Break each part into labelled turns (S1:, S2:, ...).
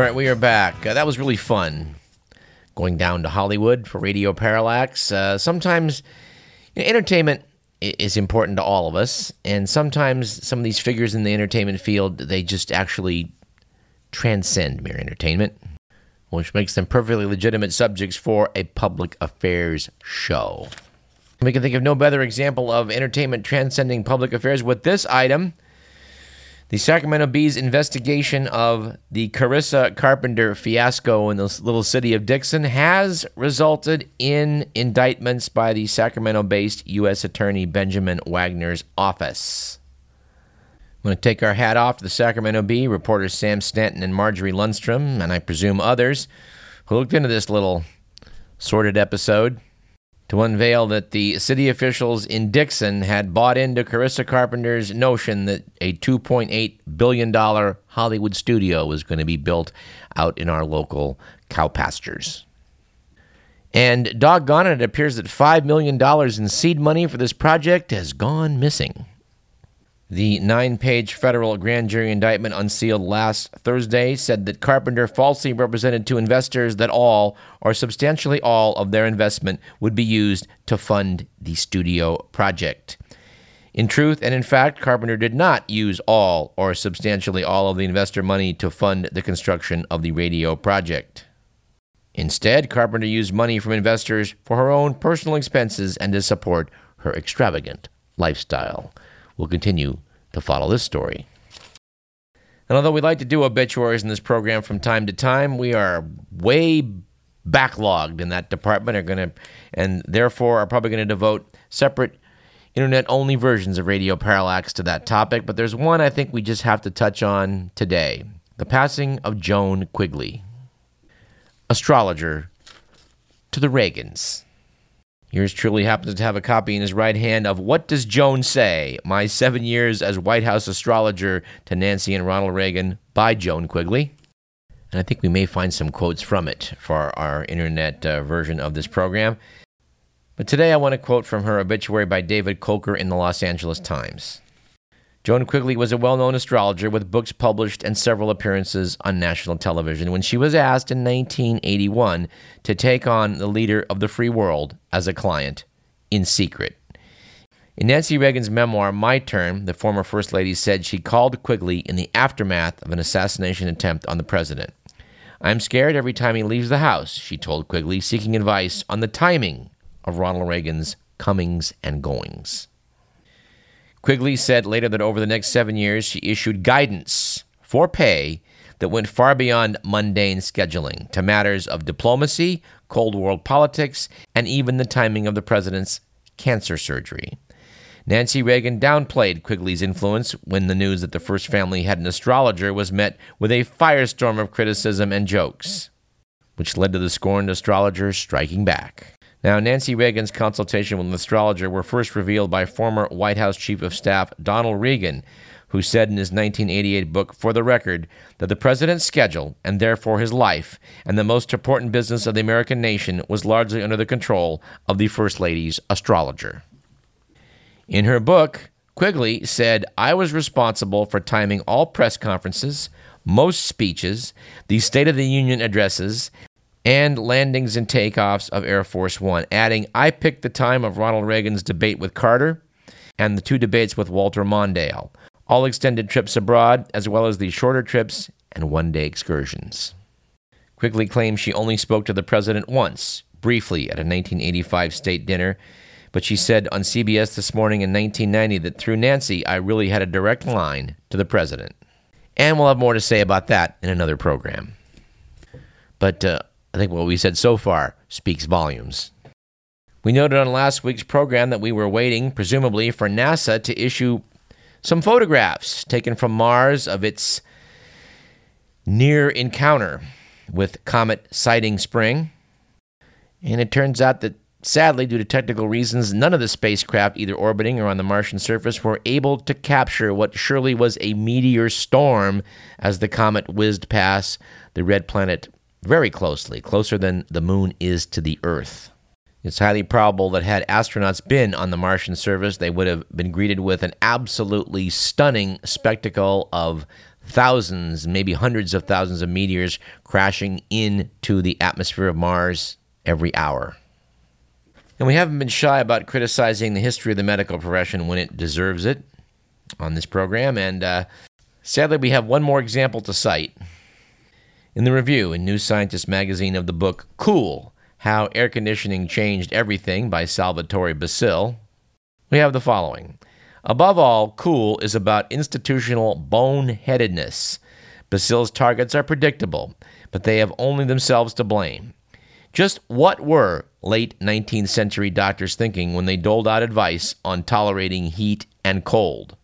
S1: All right, we are back. Uh, that was really fun. Going down to Hollywood for Radio Parallax. Uh, sometimes you know, entertainment is important to all of us, and sometimes some of these figures in the entertainment field they just actually transcend mere entertainment, which makes them perfectly legitimate subjects for a public affairs show. We can think of no better example of entertainment transcending public affairs with this item. The Sacramento Bee's investigation of the Carissa Carpenter fiasco in the little city of Dixon has resulted in indictments by the Sacramento based U.S. Attorney Benjamin Wagner's office. I'm going to take our hat off to the Sacramento Bee, reporters Sam Stanton and Marjorie Lundstrom, and I presume others, who looked into this little sordid episode to unveil that the city officials in Dixon had bought into Carissa Carpenter's notion that a $2.8 billion Hollywood studio was going to be built out in our local cow pastures. And doggone it, it appears that $5 million in seed money for this project has gone missing. The nine page federal grand jury indictment unsealed last Thursday said that Carpenter falsely represented to investors that all, or substantially all, of their investment would be used to fund the studio project. In truth and in fact, Carpenter did not use all, or substantially all, of the investor money to fund the construction of the radio project. Instead, Carpenter used money from investors for her own personal expenses and to support her extravagant lifestyle. We'll continue to follow this story. And although we like to do obituaries in this program from time to time, we are way backlogged in that department are going to and therefore are probably going to devote separate internet only versions of Radio Parallax to that topic, but there's one I think we just have to touch on today. The passing of Joan Quigley, astrologer to the Reagans. Yours truly happens to have a copy in his right hand of What Does Joan Say? My Seven Years as White House Astrologer to Nancy and Ronald Reagan by Joan Quigley. And I think we may find some quotes from it for our internet uh, version of this program. But today I want to quote from her obituary by David Kolker in the Los Angeles Times. Joan Quigley was a well known astrologer with books published and several appearances on national television when she was asked in 1981 to take on the leader of the free world as a client in secret. In Nancy Reagan's memoir, My Turn, the former First Lady said she called Quigley in the aftermath of an assassination attempt on the president. I'm scared every time he leaves the house, she told Quigley, seeking advice on the timing of Ronald Reagan's comings and goings. Quigley said later that over the next seven years, she issued guidance for pay that went far beyond mundane scheduling to matters of diplomacy, Cold War politics, and even the timing of the president's cancer surgery. Nancy Reagan downplayed Quigley's influence when the news that the first family had an astrologer was met with a firestorm of criticism and jokes, which led to the scorned astrologer striking back. Now, Nancy Reagan's consultation with an astrologer were first revealed by former White House Chief of Staff Donald Regan, who said in his 1988 book, For the Record, that the president's schedule, and therefore his life, and the most important business of the American nation was largely under the control of the First Lady's astrologer. In her book, Quigley said, I was responsible for timing all press conferences, most speeches, the State of the Union addresses, and landings and takeoffs of Air Force One, adding, I picked the time of Ronald Reagan's debate with Carter and the two debates with Walter Mondale, all extended trips abroad, as well as the shorter trips and one day excursions. Quigley claims she only spoke to the president once, briefly, at a 1985 state dinner, but she said on CBS this morning in 1990 that through Nancy, I really had a direct line to the president. And we'll have more to say about that in another program. But uh, I think what we said so far speaks volumes. We noted on last week's program that we were waiting, presumably, for NASA to issue some photographs taken from Mars of its near encounter with Comet Siding Spring. And it turns out that sadly, due to technical reasons, none of the spacecraft, either orbiting or on the Martian surface, were able to capture what surely was a meteor storm as the comet whizzed past the red planet very closely, closer than the moon is to the Earth. It's highly probable that had astronauts been on the Martian surface, they would have been greeted with an absolutely stunning spectacle of thousands, maybe hundreds of thousands of meteors crashing into the atmosphere of Mars every hour. And we haven't been shy about criticizing the history of the medical profession when it deserves it on this program. And uh, sadly, we have one more example to cite. In the review in New Scientist magazine of the book Cool How Air Conditioning Changed Everything by Salvatore Basile, we have the following. Above all, Cool is about institutional boneheadedness. Basile's targets are predictable, but they have only themselves to blame. Just what were late 19th century doctors thinking when they doled out advice on tolerating heat and cold?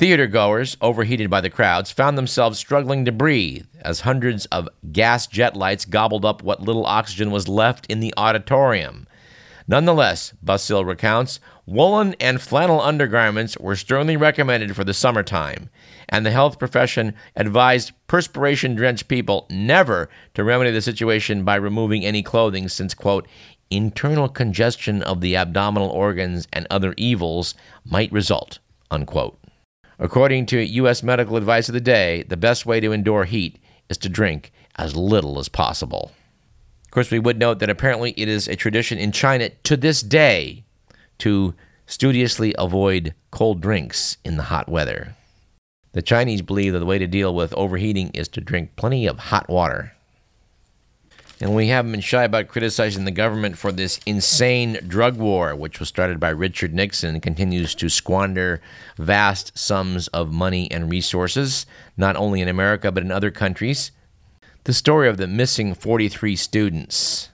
S1: Theater goers, overheated by the crowds, found themselves struggling to breathe as hundreds of gas jet lights gobbled up what little oxygen was left in the auditorium. Nonetheless, Basile recounts, woolen and flannel undergarments were sternly recommended for the summertime, and the health profession advised perspiration drenched people never to remedy the situation by removing any clothing, since, quote, internal congestion of the abdominal organs and other evils might result, unquote. According to U.S. medical advice of the day, the best way to endure heat is to drink as little as possible. Of course, we would note that apparently it is a tradition in China to this day to studiously avoid cold drinks in the hot weather. The Chinese believe that the way to deal with overheating is to drink plenty of hot water. And we haven't been shy about criticizing the government for this insane drug war, which was started by Richard Nixon and continues to squander vast sums of money and resources, not only in America, but in other countries. The story of the missing 43 students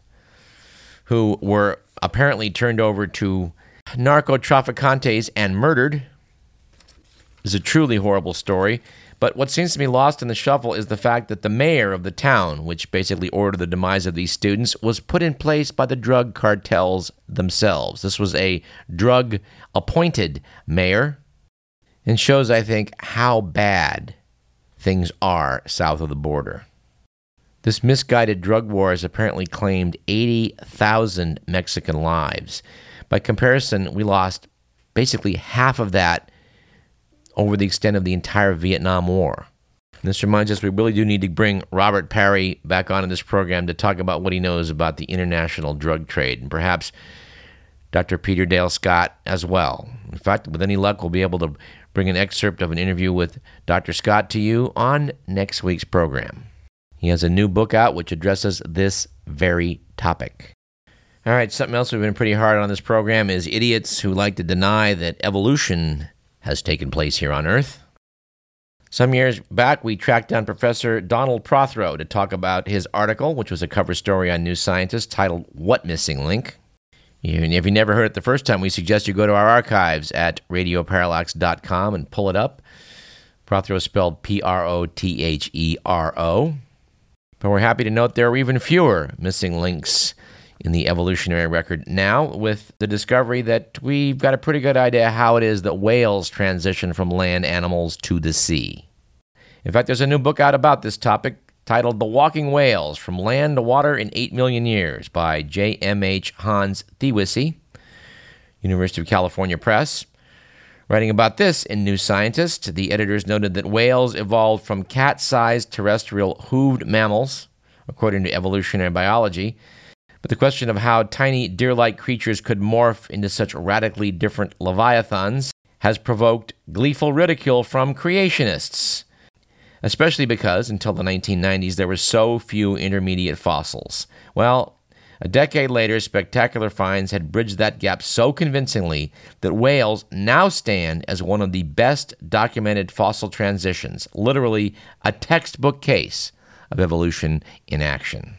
S1: who were apparently turned over to narco traficantes and murdered is a truly horrible story. But what seems to be lost in the shuffle is the fact that the mayor of the town, which basically ordered the demise of these students, was put in place by the drug cartels themselves. This was a drug appointed mayor and shows, I think, how bad things are south of the border. This misguided drug war has apparently claimed 80,000 Mexican lives. By comparison, we lost basically half of that over the extent of the entire Vietnam War. This reminds us we really do need to bring Robert Parry back onto this program to talk about what he knows about the international drug trade, and perhaps Dr. Peter Dale Scott as well. In fact, with any luck, we'll be able to bring an excerpt of an interview with Dr. Scott to you on next week's program. He has a new book out which addresses this very topic. All right, something else we've been pretty hard on this program is idiots who like to deny that evolution has taken place here on Earth. Some years back, we tracked down Professor Donald Prothero to talk about his article, which was a cover story on New Scientist titled What Missing Link? And if you never heard it the first time, we suggest you go to our archives at radioparallax.com and pull it up. Prothero spelled P R O T H E R O. But we're happy to note there are even fewer missing links in the evolutionary record now with the discovery that we've got a pretty good idea how it is that whales transition from land animals to the sea. In fact, there's a new book out about this topic titled The Walking Whales From Land to Water in 8 Million Years by J.M.H. Hans Thewissen, University of California Press. Writing about this in New Scientist, the editors noted that whales evolved from cat sized terrestrial hooved mammals, according to evolutionary biology, but the question of how tiny deer like creatures could morph into such radically different leviathans has provoked gleeful ridicule from creationists, especially because until the 1990s there were so few intermediate fossils. Well, a decade later, spectacular finds had bridged that gap so convincingly that whales now stand as one of the best documented fossil transitions, literally a textbook case of evolution in action.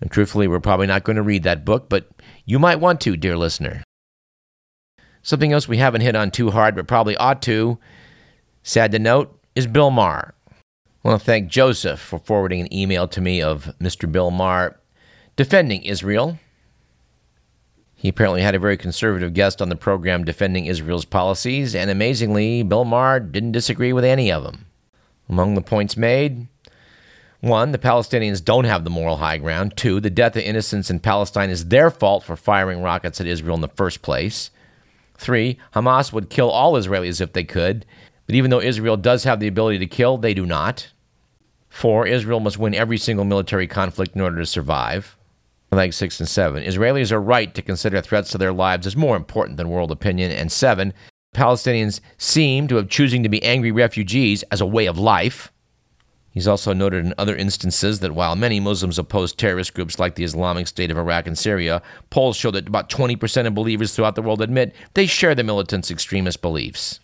S1: And truthfully, we're probably not going to read that book, but you might want to, dear listener. Something else we haven't hit on too hard, but probably ought to, sad to note, is Bill Maher. I want to thank Joseph for forwarding an email to me of Mr. Bill Maher defending Israel. He apparently had a very conservative guest on the program defending Israel's policies, and amazingly, Bill Maher didn't disagree with any of them. Among the points made, one, the Palestinians don't have the moral high ground. Two, the death of innocents in Palestine is their fault for firing rockets at Israel in the first place. Three, Hamas would kill all Israelis if they could, But even though Israel does have the ability to kill, they do not. Four, Israel must win every single military conflict in order to survive. Like six and seven, Israelis are right to consider threats to their lives as more important than world opinion. And seven, Palestinians seem to have choosing to be angry refugees as a way of life. He's also noted in other instances that while many Muslims oppose terrorist groups like the Islamic State of Iraq and Syria, polls show that about 20% of believers throughout the world admit they share the militants' extremist beliefs.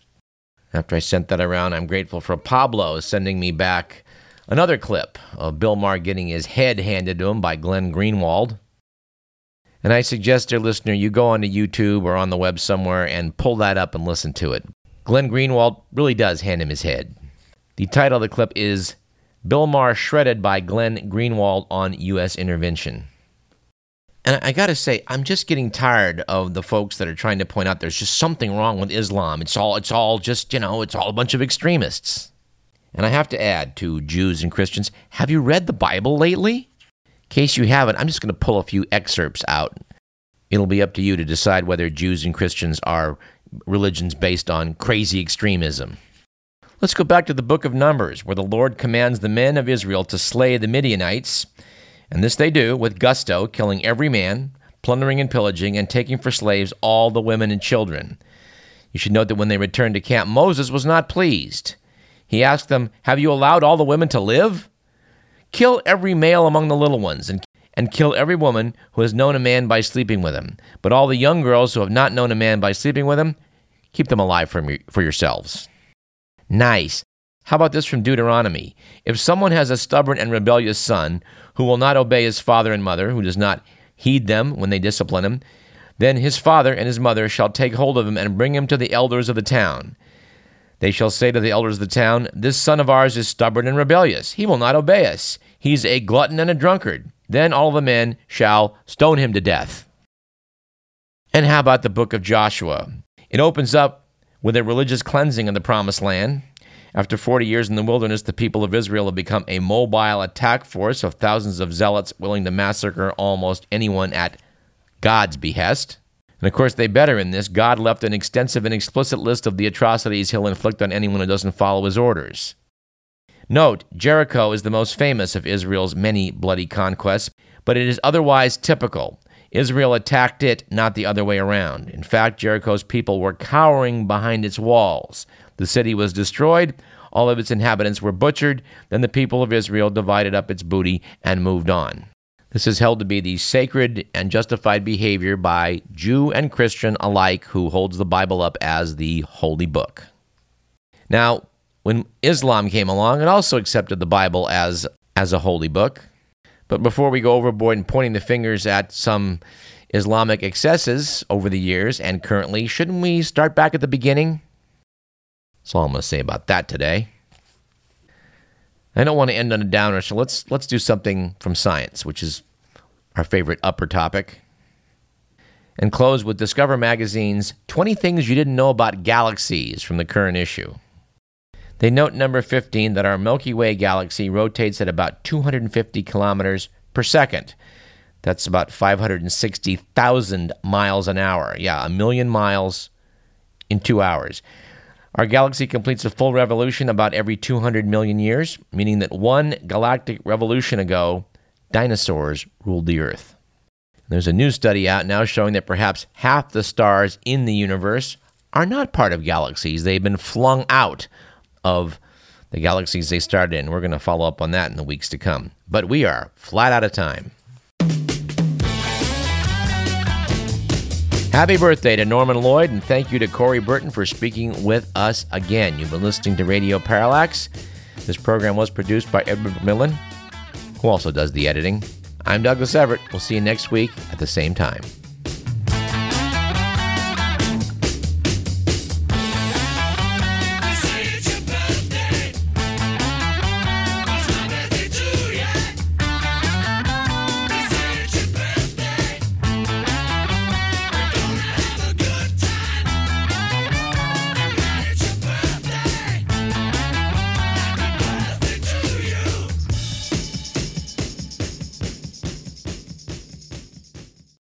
S1: After I sent that around, I'm grateful for Pablo sending me back another clip of Bill Maher getting his head handed to him by Glenn Greenwald. And I suggest, dear listener, you go onto YouTube or on the web somewhere and pull that up and listen to it. Glenn Greenwald really does hand him his head. The title of the clip is Bill Maher shredded by Glenn Greenwald on U.S. intervention. And I got to say, I'm just getting tired of the folks that are trying to point out there's just something wrong with Islam. It's all, it's all just, you know, it's all a bunch of extremists. And I have to add to Jews and Christians, have you read the Bible lately? In case you haven't, I'm just going to pull a few excerpts out. It'll be up to you to decide whether Jews and Christians are religions based on crazy extremism. Let's go back to the book of Numbers, where the Lord commands the men of Israel to slay the Midianites. And this they do with gusto, killing every man, plundering and pillaging, and taking for slaves all the women and children. You should note that when they returned to camp, Moses was not pleased. He asked them, Have you allowed all the women to live? Kill every male among the little ones, and, and kill every woman who has known a man by sleeping with him. But all the young girls who have not known a man by sleeping with him, keep them alive for, for yourselves. Nice. How about this from Deuteronomy? If someone has a stubborn and rebellious son who will not obey his father and mother, who does not heed them when they discipline him, then his father and his mother shall take hold of him and bring him to the elders of the town. They shall say to the elders of the town, This son of ours is stubborn and rebellious. He will not obey us. He's a glutton and a drunkard. Then all the men shall stone him to death. And how about the book of Joshua? It opens up with a religious cleansing in the promised land. After 40 years in the wilderness, the people of Israel have become a mobile attack force of thousands of zealots willing to massacre almost anyone at God's behest. And of course, they better in this. God left an extensive and explicit list of the atrocities he'll inflict on anyone who doesn't follow his orders. Note, Jericho is the most famous of Israel's many bloody conquests, but it is otherwise typical. Israel attacked it, not the other way around. In fact, Jericho's people were cowering behind its walls. The city was destroyed, all of its inhabitants were butchered, then the people of Israel divided up its booty and moved on. This is held to be the sacred and justified behavior by Jew and Christian alike who holds the Bible up as the holy book. Now, when Islam came along, it also accepted the Bible as, as a holy book. But before we go overboard and pointing the fingers at some Islamic excesses over the years and currently, shouldn't we start back at the beginning? That's all I'm going to say about that today. I don't want to end on a downer, so let's let's do something from science, which is our favorite upper topic. And close with Discover Magazine's 20 Things You Didn't Know About Galaxies from the current issue. They note number 15 that our Milky Way galaxy rotates at about 250 kilometers per second. That's about 560,000 miles an hour. Yeah, a million miles in two hours. Our galaxy completes a full revolution about every 200 million years, meaning that one galactic revolution ago, dinosaurs ruled the Earth. There's a new study out now showing that perhaps half the stars in the universe are not part of galaxies. They've been flung out of the galaxies they started in. We're going to follow up on that in the weeks to come. But we are flat out of time. Happy birthday to Norman Lloyd, and thank you to Corey Burton for speaking with us again. You've been listening to Radio Parallax. This program was produced by Edward McMillan, who also does the editing. I'm Douglas Everett. We'll see you next week at the same time.